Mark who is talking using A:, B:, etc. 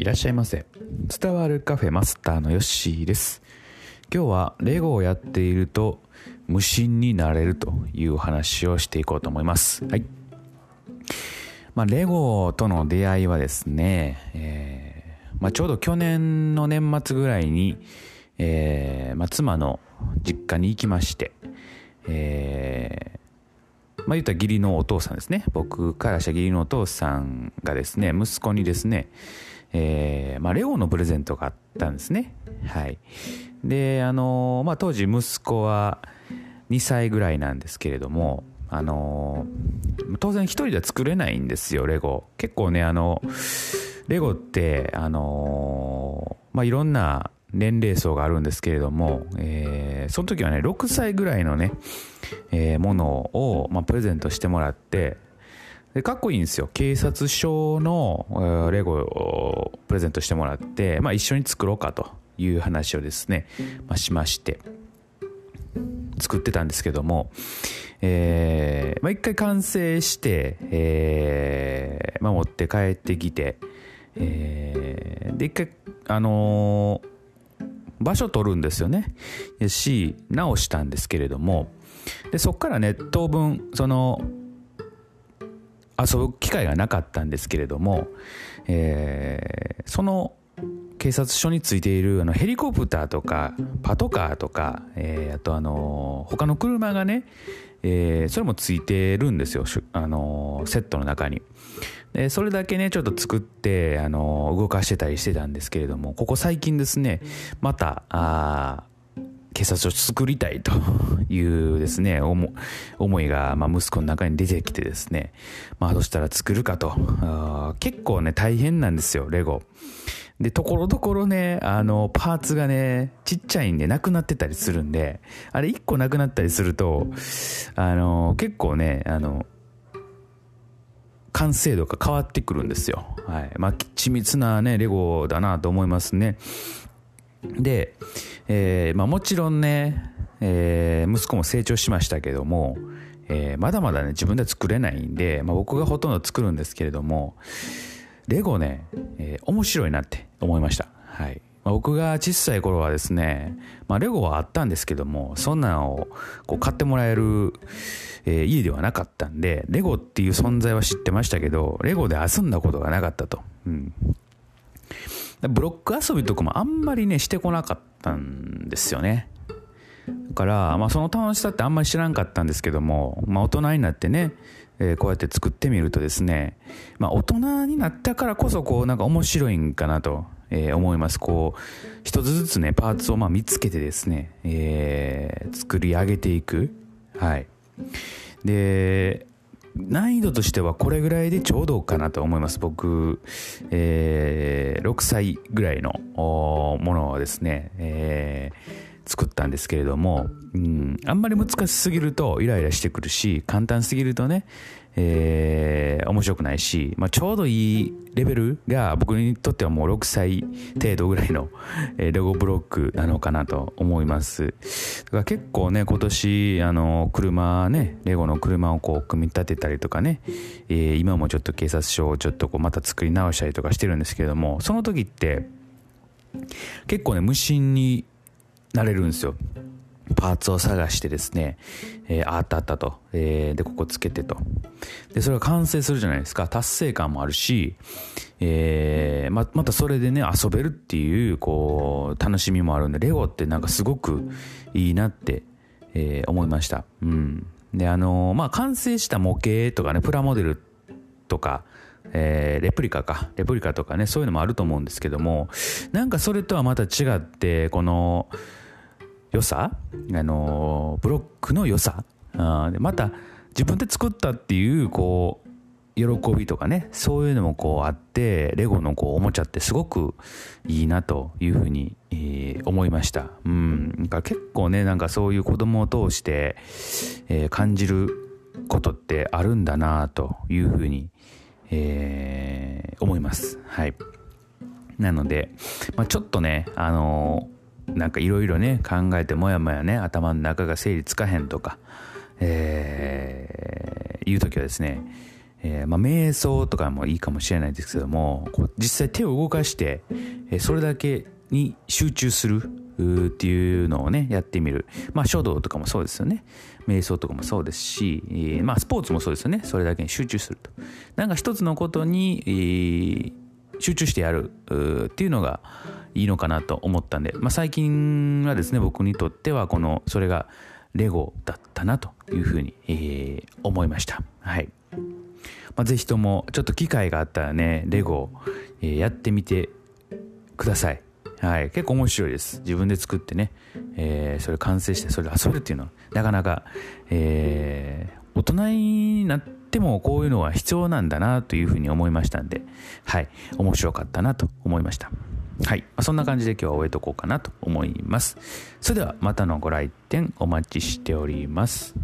A: いらっしゃいませ。伝わるカフェマスターのヨッシーです。今日はレゴをやっていると無心になれるという話をしていこうと思います。はい。まあ、レゴとの出会いはですね、えーまあ、ちょうど去年の年末ぐらいに、えーまあ、妻の実家に行きまして、えー、まあ言った義理のお父さんですね。僕からした義理のお父さんがですね息子にですね、えーまあ、レオのプレゼントがあったんですね。はい。であのまあ当時息子は2歳ぐらいなんですけれどもあの当然一人では作れないんですよレゴ。結構ねあのレゴってあのまあいろんな年齢層があるんですけれども、えー、その時はね6歳ぐらいのね、えー、ものを、まあ、プレゼントしてもらってでかっこいいんですよ。警察署のレゴをプレゼントしてもらって、まあ、一緒に作ろうかという話をですね、まあ、しまして作ってたんですけども、えーまあ、一回完成して、えーまあ、持って帰ってきて、えー、で一回あのー、場所取るんですよね。し直したんですけれどもでそこからね当分その遊ぶ機会がなかったんですけれども、えー、その警察署についているあのヘリコプターとかパトカーとか、えー、あとあの他の車がね、えー、それもついてるんですよ、あのセットの中に。でそれだけねちょっと作って、あの動かしてたりしてたんですけれどもここ最近ですねまたあ警察署作りたいというですね、思いが、ま、息子の中に出てきてですね、まあ、どうしたら作るかと。結構ね、大変なんですよ、レゴ。で、ところどころね、あの、パーツがね、ちっちゃいんでなくなってたりするんで、あれ1個なくなったりすると、あの、結構ね、あの、完成度が変わってくるんですよ。はい。まあ、緻密なね、レゴだなと思いますね。で、えー、まあもちろんね、えー、息子も成長しましたけども、えー、まだまだね、自分で作れないんで、まあ僕がほとんど作るんですけれども、レゴね、えー、面白いなって思いました。はい。まあ、僕が小さい頃はですね、まあ、レゴはあったんですけども、そんなんをこう買ってもらえる、えー、家ではなかったんで、レゴっていう存在は知ってましたけど、レゴで遊んだことがなかったと。うん。ブロック遊びとかもあんまりね、してこなかったんですよね。だから、まあ、その楽しさってあんまり知らんかったんですけども、まあ、大人になってね、えー、こうやって作ってみるとですね、まあ、大人になったからこそこうなんか面白いんかなと、えー、思います。こう一つずつねパーツをま見つけてですね、えー、作り上げていく。はい。で難易度としてはこれぐらいでちょうどかなと思います。僕、えー、6歳ぐらいのものをですね、えー作ったんですけれども、うん、あんまり難しすぎるとイライラしてくるし、簡単すぎるとね、えー、面白くないし、まあ、ちょうどいいレベルが僕にとってはもう6歳程度ぐらいの、えー、レゴブロックなのかなと思います。だから結構ね、今年、あの、車ね、レゴの車をこう組み立てたりとかね、えー、今もちょっと警察署をちょっとこうまた作り直したりとかしてるんですけれども、その時って、結構ね、無心になれるんですよ。パーツを探してですね、えー、あったあったと、えー、で、ここつけてと。で、それが完成するじゃないですか。達成感もあるし、えー、ま、またそれでね、遊べるっていう、こう、楽しみもあるんで、レゴってなんかすごくいいなって、えー、思いました。うん。で、あのー、まあ、完成した模型とかね、プラモデルとか、えー、レプリカか。レプリカとかね、そういうのもあると思うんですけども、なんかそれとはまた違って、この、良さ、あのブロックの良さ。あまた自分で作ったっていうこう喜びとかねそういうのもこうあってレゴのこうおもちゃってすごくいいなというふうに、えー、思いました。うん。なんか結構ねなんかそういう子供を通して、えー、感じることってあるんだなというふうに、えー、思います。はい。なので、まあ、ちょっとねあのーなんかいろいろね考えてもやもやね頭の中が整理つかへんとか、えー、いう時はですね、えー、まあ、瞑想とかもいいかもしれないですけどもこう実際手を動かして、えそれだけに集中する。っていうのをねやってみる。まあ書道とかもそうですよね。瞑想とかもそうですし、えー、まあスポーツもそうですよね。それだけに集中すると。なんか一つのことに、えー、集中してやるっていうのがいいのかなと思ったんで、まあ、最近はですね僕にとってはこのそれがレゴだったなというふうに、えー、思いました。はい。まあ、ぜひともちょっと機会があったらねレゴ、やってみてください。はい、結構面白いです。自分で作ってね、えー、それ完成してそれ遊ぶっていうのは、なかなか、えー、大人になってもこういうのは必要なんだなというふうに思いましたんで、はい、面白かったなと思いました。はい、ま、そんな感じで今日は終えとこうかなと思います。それではまたのご来店お待ちしております。